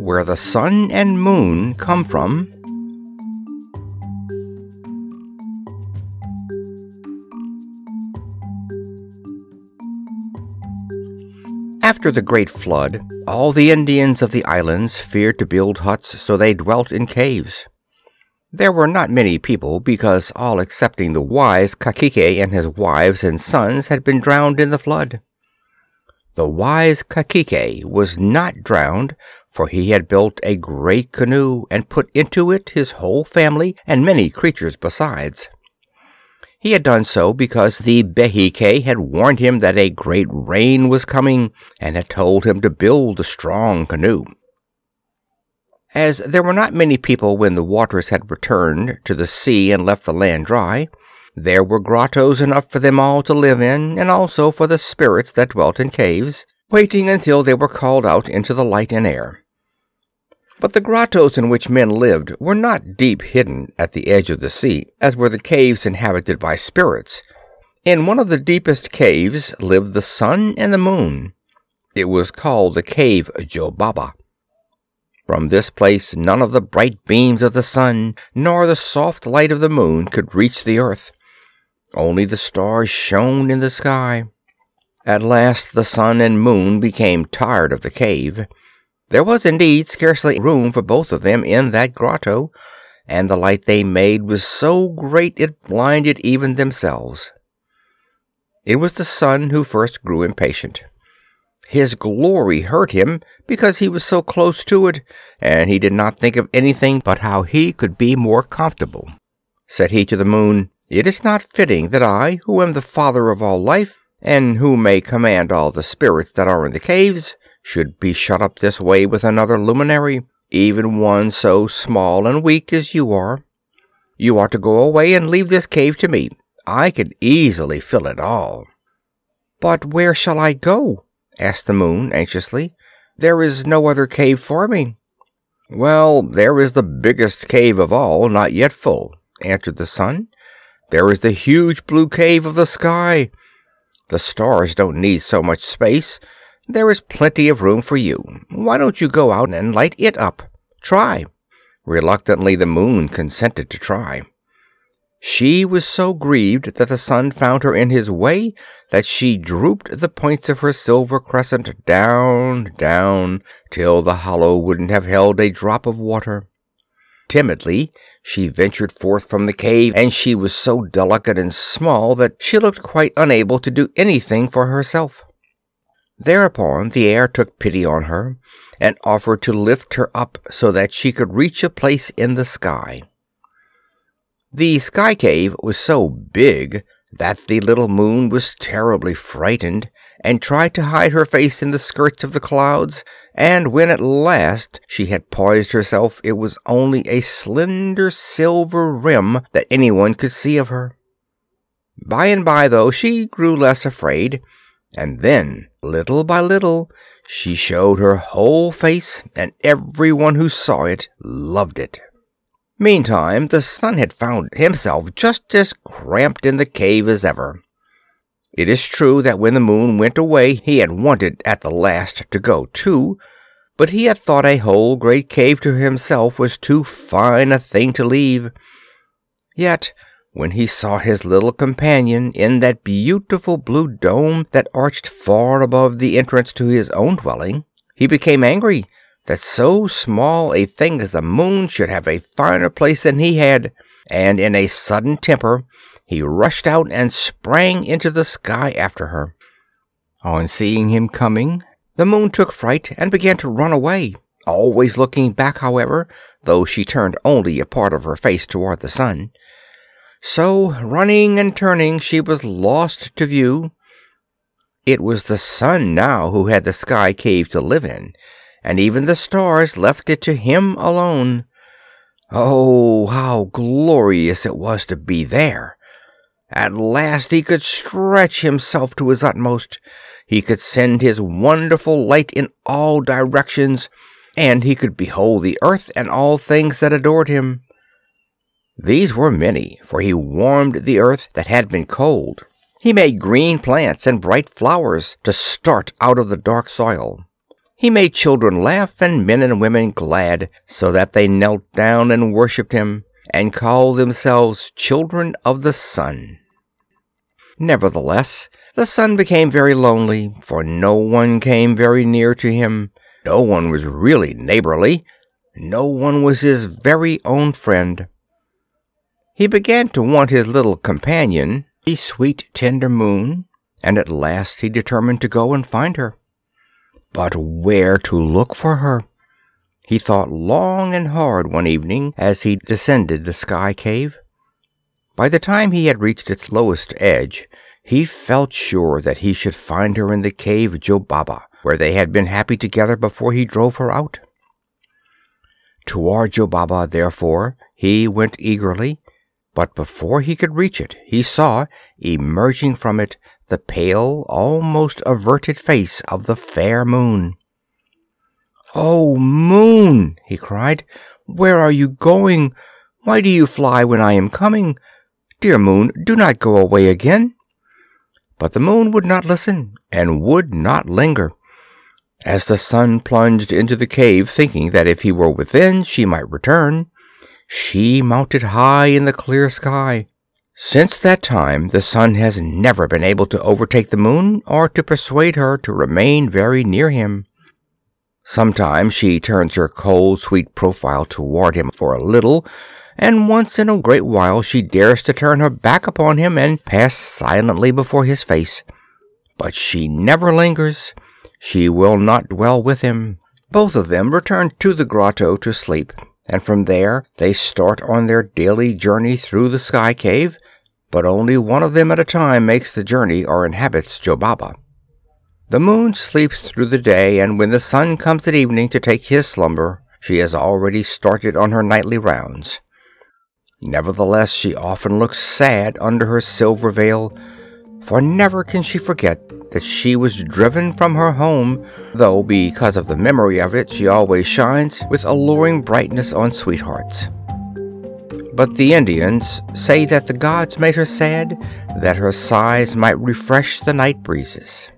where the sun and moon come from. After the great flood, all the Indians of the islands feared to build huts, so they dwelt in caves. There were not many people because all excepting the wise Cacique and his wives and sons had been drowned in the flood. The wise Cacique was not drowned, for he had built a great canoe and put into it his whole family and many creatures besides. He had done so because the Behique had warned him that a great rain was coming and had told him to build a strong canoe. As there were not many people when the waters had returned to the sea and left the land dry, there were grottos enough for them all to live in, and also for the spirits that dwelt in caves, waiting until they were called out into the light and air. But the grottos in which men lived were not deep hidden at the edge of the sea, as were the caves inhabited by spirits. In one of the deepest caves lived the sun and the moon. It was called the cave Jobaba. From this place none of the bright beams of the sun nor the soft light of the moon could reach the earth. Only the stars shone in the sky. At last the sun and moon became tired of the cave. There was indeed scarcely room for both of them in that grotto, and the light they made was so great it blinded even themselves. It was the sun who first grew impatient. His glory hurt him because he was so close to it, and he did not think of anything but how he could be more comfortable. Said he to the moon, It is not fitting that I, who am the father of all life, and who may command all the spirits that are in the caves, should be shut up this way with another luminary, even one so small and weak as you are. You ought to go away and leave this cave to me. I can easily fill it all. But where shall I go? asked the moon anxiously. There is no other cave for me. Well, there is the biggest cave of all, not yet full, answered the sun. There is the huge blue cave of the sky. The stars don't need so much space, there is plenty of room for you. Why don't you go out and light it up? Try. Reluctantly, the moon consented to try. She was so grieved that the sun found her in his way that she drooped the points of her silver crescent down, down, till the hollow wouldn't have held a drop of water. Timidly, she ventured forth from the cave, and she was so delicate and small that she looked quite unable to do anything for herself. Thereupon the air took pity on her and offered to lift her up so that she could reach a place in the sky. The sky cave was so big that the little moon was terribly frightened and tried to hide her face in the skirts of the clouds, and when at last she had poised herself it was only a slender silver rim that anyone could see of her. By and by, though, she grew less afraid, and then, little by little, she showed her whole face, and everyone who saw it loved it. Meantime, the sun had found himself just as cramped in the cave as ever. It is true that when the moon went away he had wanted at the last to go too, but he had thought a whole great cave to himself was too fine a thing to leave. Yet when he saw his little companion in that beautiful blue dome that arched far above the entrance to his own dwelling, he became angry that so small a thing as the moon should have a finer place than he had, and in a sudden temper he rushed out and sprang into the sky after her. On seeing him coming, the moon took fright and began to run away, always looking back, however, though she turned only a part of her face toward the sun. So, running and turning, she was lost to view. It was the sun now who had the sky cave to live in, and even the stars left it to him alone. Oh, how glorious it was to be there! At last he could stretch himself to his utmost. He could send his wonderful light in all directions, and he could behold the earth and all things that adored him. These were many, for he warmed the earth that had been cold. He made green plants and bright flowers to start out of the dark soil. He made children laugh and men and women glad, so that they knelt down and worshipped him, and called themselves children of the sun. Nevertheless, the sun became very lonely, for no one came very near to him. No one was really neighborly. No one was his very own friend. He began to want his little companion, the sweet, tender moon, and at last he determined to go and find her. But where to look for her? He thought long and hard one evening as he descended the sky cave. By the time he had reached its lowest edge, he felt sure that he should find her in the cave Jobaba, where they had been happy together before he drove her out. Toward Jobaba, therefore, he went eagerly, but before he could reach it, he saw, emerging from it, the pale, almost averted face of the fair moon. Oh, moon! he cried, where are you going? Why do you fly when I am coming? Dear moon, do not go away again. But the moon would not listen, and would not linger. As the sun plunged into the cave, thinking that if he were within she might return, she mounted high in the clear sky. Since that time the sun has never been able to overtake the moon or to persuade her to remain very near him. Sometimes she turns her cold, sweet profile toward him for a little, and once in a great while she dares to turn her back upon him and pass silently before his face. But she never lingers. She will not dwell with him. Both of them return to the grotto to sleep, and from there they start on their daily journey through the sky cave, but only one of them at a time makes the journey or inhabits Jobaba. The moon sleeps through the day, and when the sun comes at evening to take his slumber, she has already started on her nightly rounds. Nevertheless, she often looks sad under her silver veil, for never can she forget that she was driven from her home, though because of the memory of it she always shines with alluring brightness on sweethearts. But the Indians say that the gods made her sad, that her sighs might refresh the night breezes.